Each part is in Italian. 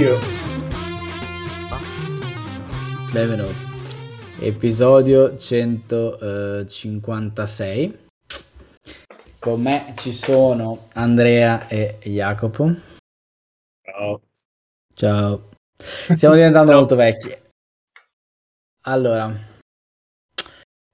Oddio. Benvenuti. Episodio 156. Con me ci sono Andrea e Jacopo. Ciao. Ciao. Stiamo diventando molto vecchi. Allora,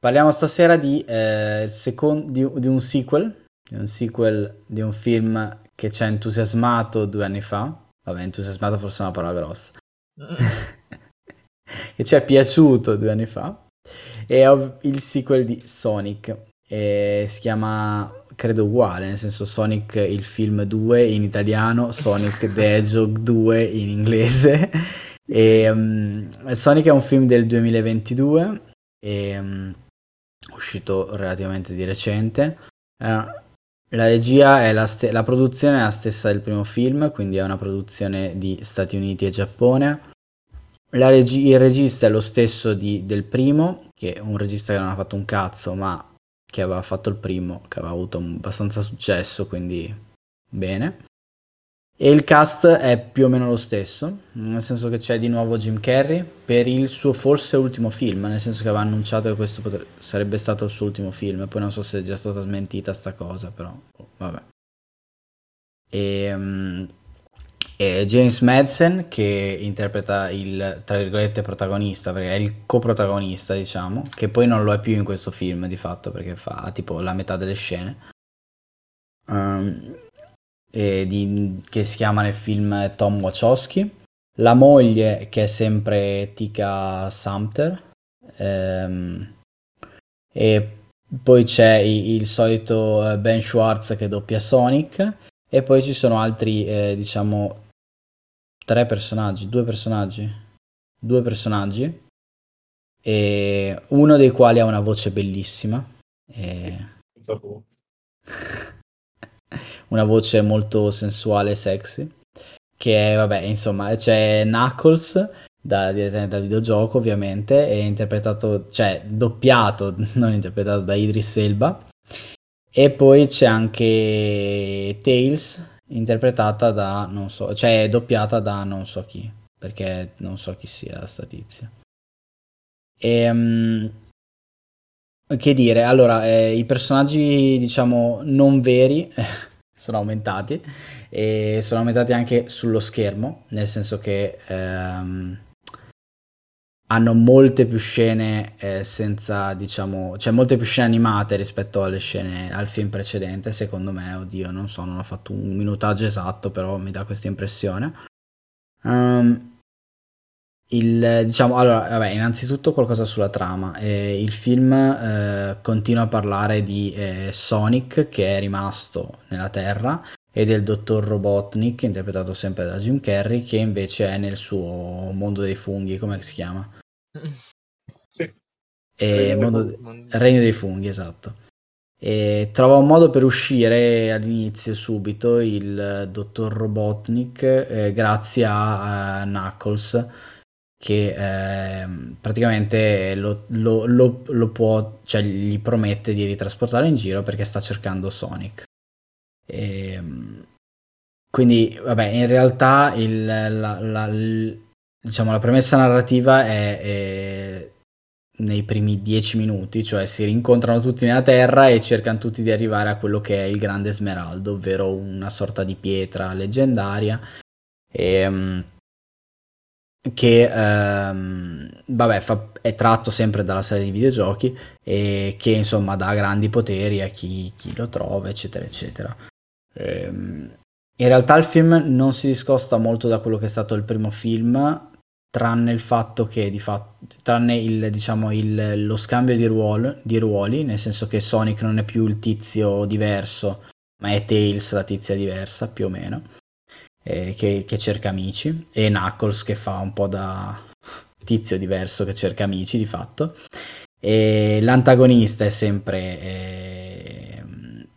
parliamo stasera di, eh, secon- di, di un sequel, di un sequel di un film che ci ha entusiasmato due anni fa. Vabbè, entusiasmato forse è una parola grossa. che ci è piaciuto due anni fa. È ov- il sequel di Sonic. E si chiama, credo uguale, nel senso Sonic il film 2 in italiano, Sonic the Hedgehog 2 in inglese. E, um, Sonic è un film del 2022, e, um, uscito relativamente di recente. Uh, la regia è la, la produzione è la stessa del primo film, quindi è una produzione di Stati Uniti e Giappone. La regi- il regista è lo stesso di- del primo, che è un regista che non ha fatto un cazzo, ma che aveva fatto il primo, che aveva avuto abbastanza successo, quindi bene. E il cast è più o meno lo stesso, nel senso che c'è di nuovo Jim Carrey per il suo forse ultimo film, nel senso che aveva annunciato che questo potre- sarebbe stato il suo ultimo film, poi non so se è già stata smentita sta cosa, però oh, vabbè. E, mm, e James Madsen che interpreta il, tra virgolette, protagonista, perché è il coprotagonista, diciamo, che poi non lo è più in questo film di fatto, perché fa tipo la metà delle scene. Um, e di- che si chiama nel film Tom Wachowski. La moglie che è sempre Tika Sumter. Ehm, e poi c'è i- il, solito eh, Ben Schwartz che doppia Sonic. E poi ci sono altri, eh, diciamo, tre personaggi, due personaggi. Due personaggi. E uno dei quali ha una voce bellissima. E. una voce molto sensuale e sexy. Che è, vabbè, insomma, c'è Knuckles, da, direttamente dal videogioco, ovviamente, è interpretato, cioè doppiato, non interpretato da Idris Elba. E poi c'è anche Tails, interpretata da, non so, cioè doppiata da non so chi, perché non so chi sia sta tizia. Ehm, che dire, allora, eh, i personaggi, diciamo, non veri sono aumentati e sono aumentati anche sullo schermo, nel senso che ehm, hanno molte più scene eh, senza, diciamo, cioè molte più scene animate rispetto alle scene al film precedente, secondo me, oddio, non so, non ho fatto un minutaggio esatto, però mi dà questa impressione. Ehm, il, diciamo, allora, vabbè, innanzitutto qualcosa sulla trama. Eh, il film eh, continua a parlare di eh, Sonic che è rimasto nella Terra e del dottor Robotnik, interpretato sempre da Jim Carrey, che invece è nel suo mondo dei funghi, come si chiama? Sì. E Regno dei mondo- funghi. Non- Regno dei funghi, esatto. E trova un modo per uscire all'inizio subito il dottor Robotnik eh, grazie a, eh, Knuckles che ehm, praticamente lo, lo- lo- lo può, cioè gli promette di ritrasportare in giro perché sta cercando Sonic. Ehm, quindi, vabbè, in realtà il- la, la- il- diciamo, la premessa narrativa è, è nei primi dieci minuti, cioè si rincontrano tutti nella Terra e cercano tutti di arrivare a quello che è il Grande Smeraldo, ovvero una sorta di pietra leggendaria. Ehm, che ehm, vabbè, fa- è tratto sempre dalla serie di videogiochi e che insomma dà grandi poteri a chi, chi lo trova, eccetera, eccetera. Ehm, in realtà il film non si discosta molto da quello che è stato il primo film, tranne il fatto che di fatto, tranne il, diciamo, il- lo scambio di, ruolo- di ruoli, nel senso che Sonic non è più il tizio diverso, ma è Tails la tizia diversa, più o meno eh, che, che cerca amici, e Knuckles che fa un po' da tizio diverso che cerca amici di fatto. E l'antagonista è sempre ehm,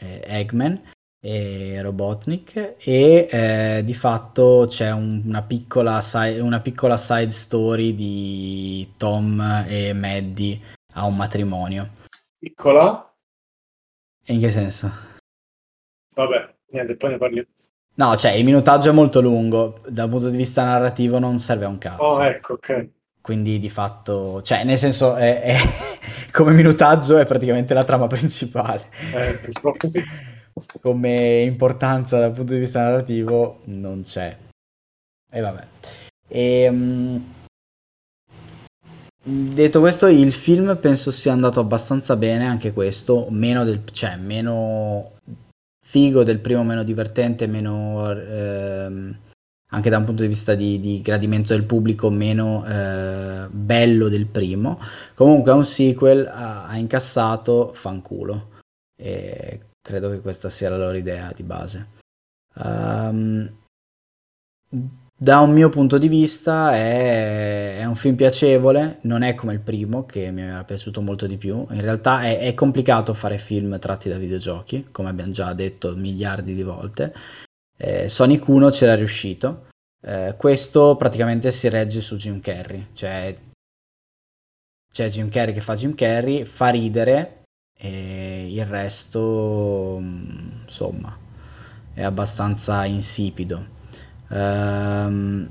eh, Eggman e Robotnik e eh, di fatto c'è un- una, piccola side, una piccola side story di Tom e Maddie a un matrimonio. Piccola. In che senso? Vabbè, niente, poi ne parli. No, cioè il minutaggio è molto lungo, dal punto di vista narrativo non serve a un cazzo. Oh, ecco, ok. Quindi di fatto, cioè nel senso, è, è- come minutaggio è praticamente la trama principale. Eh, purtroppo sì. Come importanza dal punto di vista narrativo non c'è. E vabbè. Ehm, detto questo, il film penso sia andato abbastanza bene, anche questo, meno del, cioè meno figo del primo, meno divertente, meno ehm, anche da un punto di vista di, di gradimento del pubblico, meno eh, bello del primo. Comunque è un sequel, ha, ha incassato fanculo. E credo che questa sia la loro idea di base. Ehm, da un mio punto di vista è, è un film piacevole, non è come il primo che mi era piaciuto molto di più. In realtà è, è complicato fare film tratti da videogiochi, come abbiamo già detto miliardi di volte. Eh, Sonic 1 c'era riuscito. Eh, questo praticamente si regge su Jim Carrey, cioè c'è Jim Carrey che fa Jim Carrey, fa ridere e il resto, mm, insomma, è abbastanza insipido. Ehm,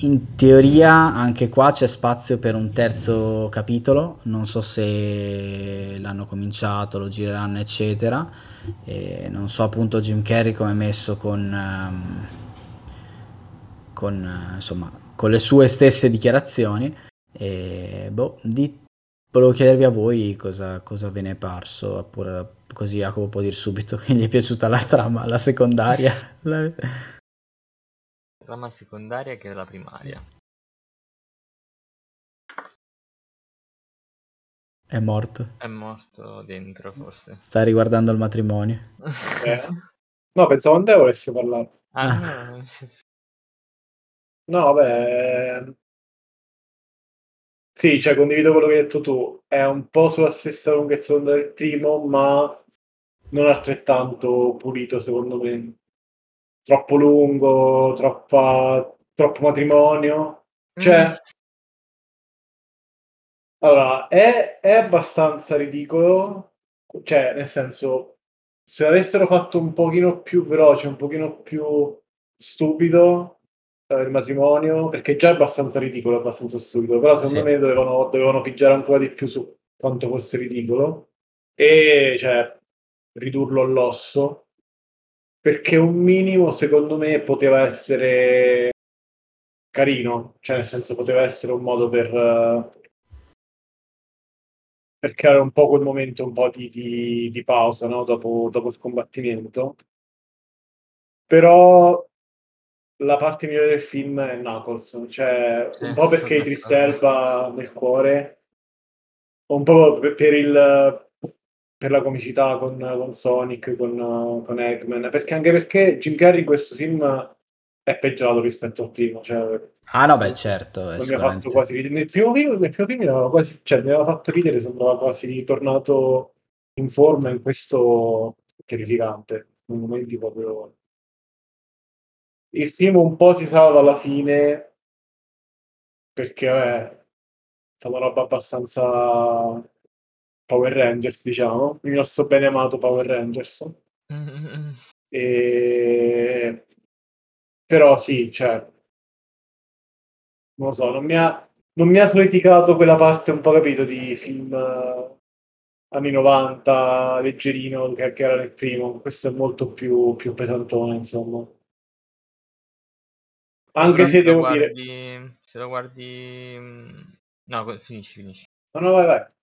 in teoria anche qua c'è spazio per un terzo capitolo, non so se l'hanno cominciato, lo gireranno, eccetera. E non so appunto Jim Carrey come è messo con, ehm, con, eh, insomma, con le sue stesse dichiarazioni. E boh, di- volevo chiedervi a voi cosa, cosa ve ne è parso, oppure così Jacopo può dire subito che gli è piaciuta la trama, la secondaria. Trama secondaria che la primaria. È morto. È morto dentro, forse. Sta riguardando il matrimonio. Eh. No, pensavo a te volessi parlare. Ah, Ah. no, non No, vabbè. Sì, cioè condivido quello che hai detto tu. È un po' sulla stessa lunghezza del primo, ma non altrettanto pulito, secondo me. Troppo lungo, troppa, troppo matrimonio. Cioè, Mm. allora, è, è abbastanza ridicolo. Cioè, nel senso, se l'avessero fatto un pochino più veloce, un pochino più stupido, eh, il matrimonio, perché già è abbastanza ridicolo, abbastanza stupido, però secondo Sì. me dovevano, dovevano pigiare ancora di più su quanto fosse ridicolo e cioè ridurlo all'osso perché un minimo secondo me poteva essere carino, cioè nel senso poteva essere un modo per, eh, per creare un po' quel momento un po' di, di- di pausa no? dopo, dopo il combattimento. Però la parte migliore del film è Knuckles, cioè un po' perché Idris. Elba nel cuore, un po' per il per la comicità con, con Sonic, con, con Eggman, perché anche perché Jim Carrey in questo film è peggiorato rispetto al primo, cioè Ah no, beh, certo, non mi ha fatto quasi ridere. Nel primo film, nel primo film mi aveva quasi, cioè, mi aveva fatto ridere, sembrava quasi ritornato in forma in questo terrificante, in momenti proprio... Il film un po' si salva alla fine perché è stata una roba abbastanza Power Rangers, diciamo, il nostro bene amato Power Rangers. E... Però sì, cioè, non lo so, non mi ha, non mi ha soleticato quella parte un po' capito di film eh, anni 90, leggerino, che, che era nel primo. Questo è molto più, più pesantone, insomma. Anche se devo dire... guardi, se lo guardi, mm, no, finisci, finisci. No, no, vai, vai.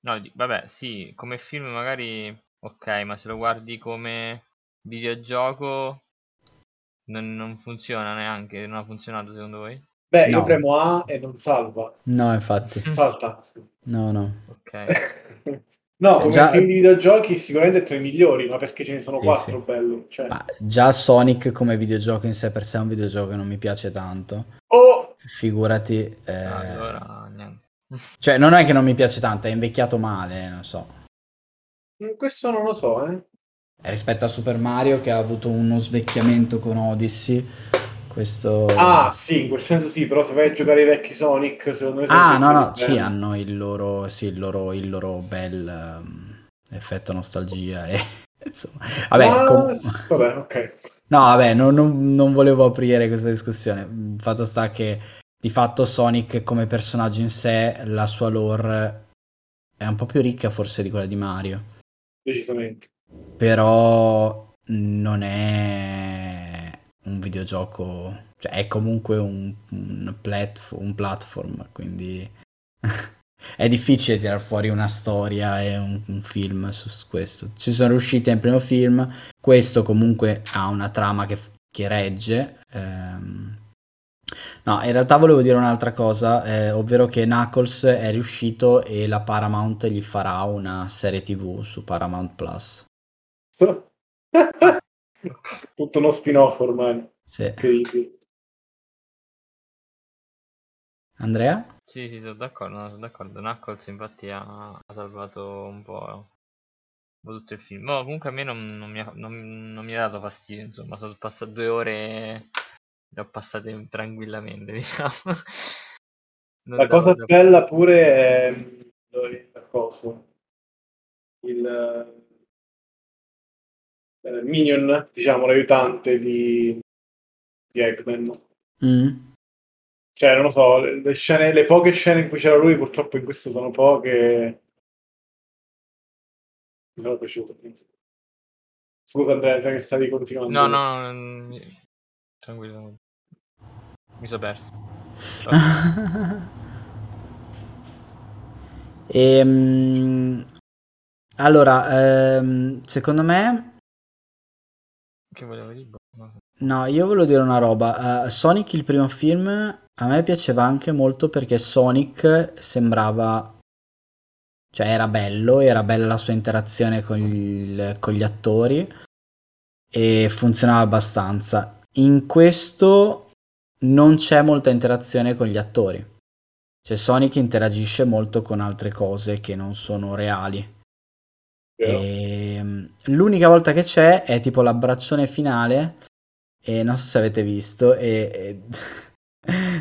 No, di- vabbè, sì, come film magari ok, ma se lo guardi come videogioco non, non funziona neanche, non ha funzionato secondo voi? Beh, io No. premo A e non salva. No, infatti. Salta. No, no. Ok. No, come Già- film di videogiochi sicuramente è tra i migliori, ma perché ce ne sono Sì, quattro sì. belli. Cioè... Ma già Sonic come videogioco in sé per sé è un videogioco che non mi piace tanto. Oh! Figurati... eh, Allora, niente. Cioè, non è che non mi piace tanto, è invecchiato male, non so. Mm, Questo non lo so, eh. Eh, Rispetto a Super Mario che ha avuto uno svecchiamento con Odyssey, questo... Ah, sì, in quel senso sì, però se vai a giocare i vecchi Sonic, secondo me sono Ah, no, no, sì, hanno il loro, sì, il loro, il loro bel ehm, effetto nostalgia e Insomma, vabbè, Ma- com- vabbè, ok. No, vabbè, non, non- non volevo aprire questa discussione. Il fatto sta che di fatto Sonic come personaggio in sé, la sua lore è un po' più ricca forse di quella di Mario, Decisamente. però non è un videogioco, cioè è comunque un, un, platf- un platform, quindi è difficile tirar fuori una storia e un, un film su questo. Ci sono riusciti nel primo film, questo comunque ha una trama che, che regge. ehm. No, in realtà volevo dire un'altra cosa, eh, ovvero che Knuckles è riuscito e la Paramount gli farà una serie TV su Paramount Plus. Tutto uno spin-off ormai. Sì. Andrea? Sì, sì, sono d'accordo, no, sono d'accordo. Knuckles infatti ha, ha salvato un po', tutto il film. Boh, comunque a me non, non mi ha, non- non mi ha dato fastidio, insomma, sono passate due ore, le ho passate tranquillamente, diciamo. Non La cosa non- bella pure è il coso. Il eh, Minion, diciamo, l'aiutante di, di Eggman. Mm. Cioè, non lo so, le, le scene, le poche scene in cui c'era lui, purtroppo in questo sono poche. Mi sono piaciute. Scusa Andrea, che stavi continuando. No, no, no, tranquillo. Mi sono perso. Ehm, allora, ehm, secondo me, Che volevo dire? Boh, no. io volevo dire una roba. Eh, Sonic, il primo film, a me piaceva anche molto perché Sonic sembrava, cioè era bello, era bella la sua interazione con, il- con gli attori e funzionava abbastanza. In questo non c'è molta interazione con gli attori. Cioè Sonic interagisce molto con altre cose che non sono reali. E, l'unica volta che c'è è tipo l'abbraccione finale e non so se avete visto e, e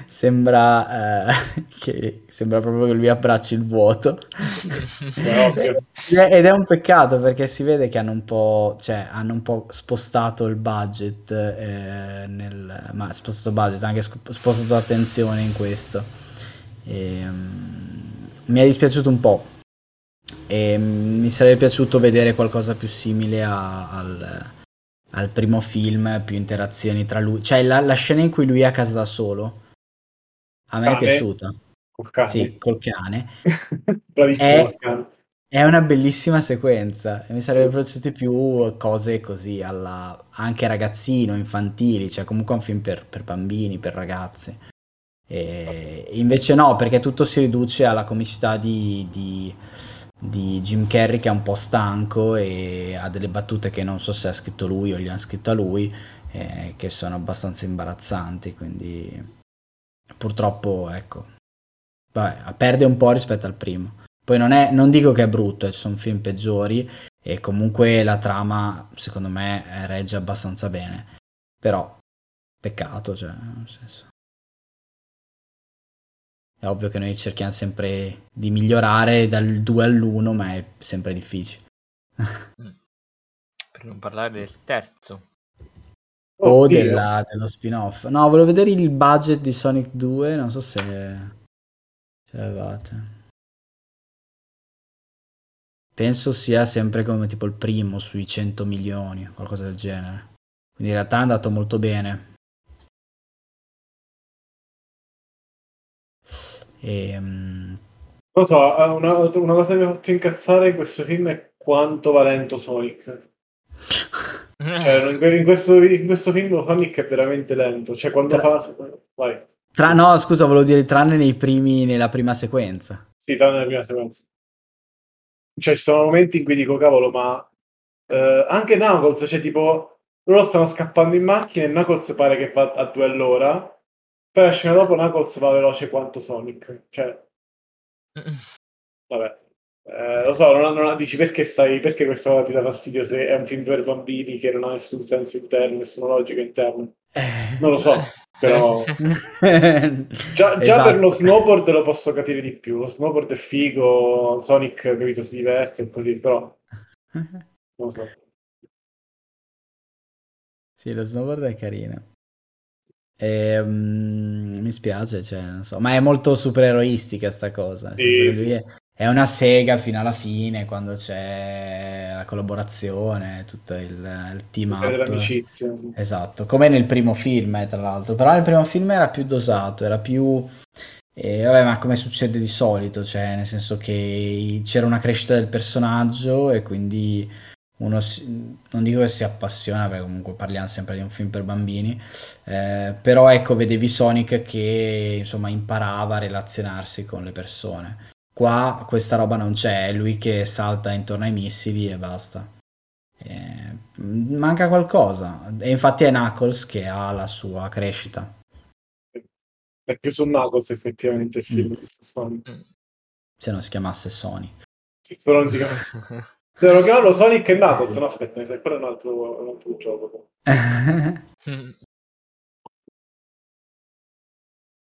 sembra eh, che sembra proprio che lui abbracci il vuoto. Ed è- un peccato perché si vede che hanno un po', cioè, hanno un po' spostato il budget eh, nel, ma spostato il budget anche spostato l'attenzione in questo. E, mm, mi è dispiaciuto un po' e mm, mi sarebbe piaciuto vedere qualcosa più simile a- al, al primo film, più interazioni tra lui, cioè la, la scena in cui lui è a casa da solo, a me è Cane? piaciuta, Col cane. sì, col cane, Bravissimo È- cane. è una bellissima sequenza mi sarebbero Sì. piaciute più cose così, alla, anche ragazzino, infantili, cioè comunque è un film per, per bambini, per ragazzi. E invece no, perché tutto si riduce alla comicità di, di- di Jim Carrey che è un po' stanco e ha delle battute che non so se ha scritto lui o gli hanno scritto a lui, eh, che sono abbastanza imbarazzanti, quindi purtroppo ecco, vabbè, perde un po' rispetto al primo. Poi non, è, non dico che è brutto, ci sono film peggiori e comunque la trama secondo me eh, regge abbastanza bene, però peccato, cioè, nel senso. È ovvio che noi cerchiamo sempre di migliorare dal 2 all'1, ma è sempre difficile. Per non parlare del terzo. o Oddio. della- dello spin-off. No, volevo vedere il budget di Sonic 2, non so se ce l'avevate. Penso sia sempre come tipo il primo sui 100 milioni, qualcosa del genere. Quindi in realtà è andato molto bene. E, Non lo so, eh, una, una cosa che mi ha fatto incazzare in questo film è quanto va lento Sonic. Cioè, in, que- in questo, in questo film Sonic è veramente lento. Cioè, quando Tra- fa... Vai. tra- no, scusa, volevo dire tranne nei primi, nella prima sequenza. Sì, tranne nella prima sequenza. Cioè, ci sono momenti in cui dico, cavolo, ma... eh, anche Knuckles, cioè, tipo... Loro stanno scappando in macchina e Knuckles pare che va a due all'ora. Poi la scena dopo Knuckles va veloce quanto Sonic. Cioè, vabbè. Eh, lo so, non, non- dici perché stai, perché questa cosa ti dà fastidio se è un film per bambini che non ha nessun senso interno, nessuna logica interna. Non lo so, però già, già Esatto. per lo snowboard lo posso capire di più. Lo snowboard è figo, Sonic capito si diverte e così, però non lo so. Sì, lo snowboard è carino. E, mm, mi spiace, cioè, non so, ma è molto supereroistica sta cosa. nel Sì, sì. è, è una sega fino alla fine, quando c'è la collaborazione, tutto il, il team up. l'amicizia. sì. Esatto, come nel primo film, eh, tra l'altro. Però nel primo film era più dosato, era più... eh, vabbè, ma come succede di solito, cioè nel senso che c'era una crescita del personaggio e quindi uno si- non dico che si appassiona, perché comunque parliamo sempre di un film per bambini, eh, però ecco, vedevi Sonic che insomma imparava a relazionarsi con le persone. Qua questa roba non c'è, è lui che salta intorno ai missili e basta. Eh, manca qualcosa. E infatti è Knuckles che ha la sua crescita. È più su Knuckles effettivamente il film. Mm. Sonic. Se non si chiamasse Sonic. Se però non si chiamasse... Devono chiamarlo Sonic e Knuckles, no aspetta, mi sa che quello è un altro, un altro gioco.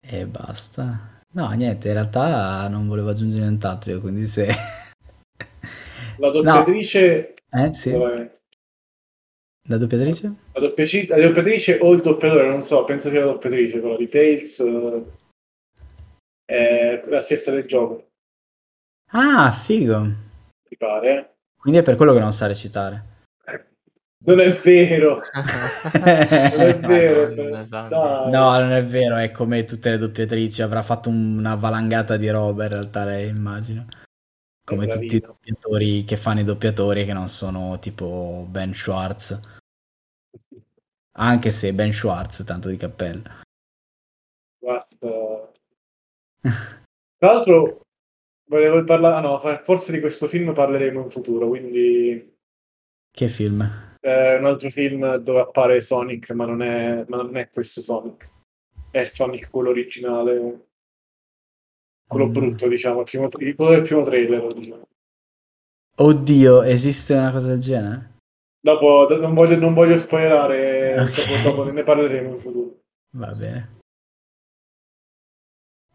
e basta. No, niente, in realtà non volevo aggiungere nient'altro io, quindi se... La doppiatrice... Eh, sì. dov'è? La doppiatrice? La, doppiaci- la doppiatrice o il doppiatore, non so, penso sia la doppiatrice, quella di Tales eh, è la stessa del gioco, Ah, figo. mi pare. Quindi è per quello che non sa recitare. eh. Non è vero, non è vero, dai. No, non è vero, è come tutte le doppiatrici, avrà fatto una valangata di roba in realtà lei, immagino. Come tutti i doppiatori che fanno i doppiatori che non sono tipo Ben Schwartz. Anche se Ben Schwartz, tanto di cappello. Basta. Tra l'altro, volevo parlare, ah, no, forse di questo film parleremo in futuro, quindi Che film? è un altro film dove appare Sonic, ma non è, ma non è questo Sonic. È Sonic quello originale, quello Mm. brutto, diciamo, il primo, il- quello del primo trailer. diciamo. Oddio, esiste una cosa del genere? Dopo, do- non voglio, non voglio spoilerare, Ok. dopo, dopo ne parleremo in futuro. Va bene.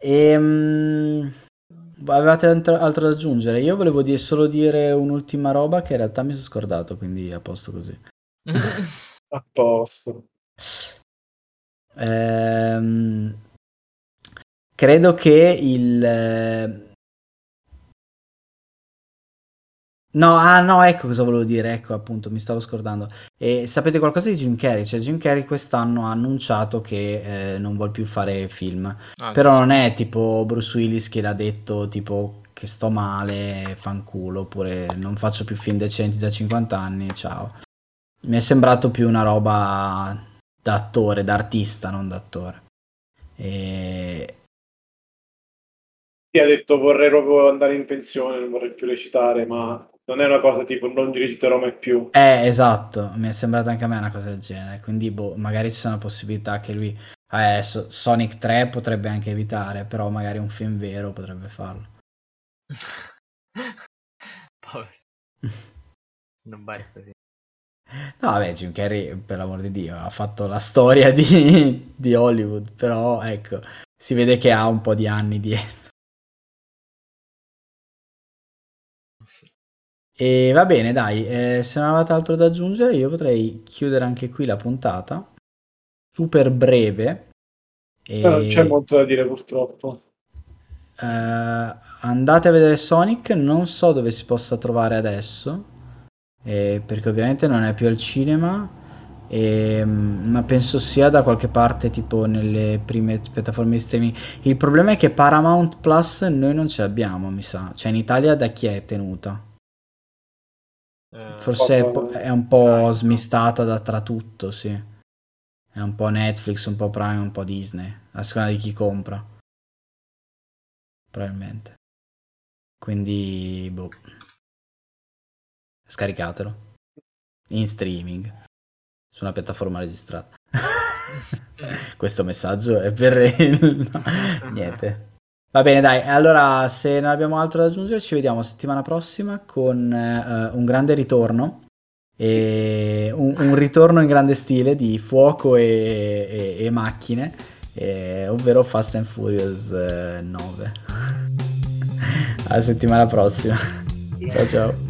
Ehm, avevate altro, da aggiungere? Io volevo dire, solo dire un'ultima roba che in realtà mi sono scordato, quindi a posto così. A posto. Ehm, credo che il... No, ah no, ecco cosa volevo dire, ecco appunto, mi stavo scordando. E sapete qualcosa di Jim Carrey? Cioè Jim Carrey quest'anno ha annunciato che eh, non vuole più fare film. Ah, Però non è tipo Bruce Willis che l'ha detto tipo che sto male, fanculo, oppure non faccio più film decenti da 50 anni, ciao. Mi è sembrato più una roba da attore, da artista, non da attore. E... Ti ha detto vorrei proprio andare in pensione, non vorrei più recitare, ma non è una cosa tipo non reciterò mai più. Eh, esatto, mi è sembrata anche a me una cosa del genere, quindi boh, magari ci sono possibilità che lui... Eh, So- Sonic 3 potrebbe anche evitare, però magari un film vero potrebbe farlo. Povero. Non vai così. No, vabbè, Jim Carrey, per l'amor di Dio, ha fatto la storia di, di Hollywood, però ecco, si vede che ha un po' di anni dietro. Sì. E va bene, dai, eh, se non avete altro da aggiungere, io potrei chiudere anche qui la puntata. Super breve. E, Ma non c'è molto da dire purtroppo. eh, andate a vedere Sonic, non so dove si possa trovare adesso, eh, perché ovviamente non è più al cinema, ehm, ma penso sia da qualche parte tipo nelle prime piattaforme di streaming. Il problema è che Paramount Plus noi non ce l'abbiamo, mi sa. Cioè in Italia da chi è tenuta? Eh, Forse è, Poco- po- è un po' smistata da tra tutto, sì. È un po' Netflix, un po' Prime, un po' Disney, a seconda di chi compra. Probabilmente. Quindi, boh. Scaricatelo. In streaming. Su una piattaforma registrata. Questo messaggio è per no, niente. Va bene, dai. Allora, se non abbiamo altro da aggiungere, ci vediamo settimana prossima con eh, un grande ritorno. E un, un ritorno in grande stile di fuoco e, e- e macchine, eh, ovvero Fast and Furious eh, 9. Alla settimana prossima. Ciao ciao.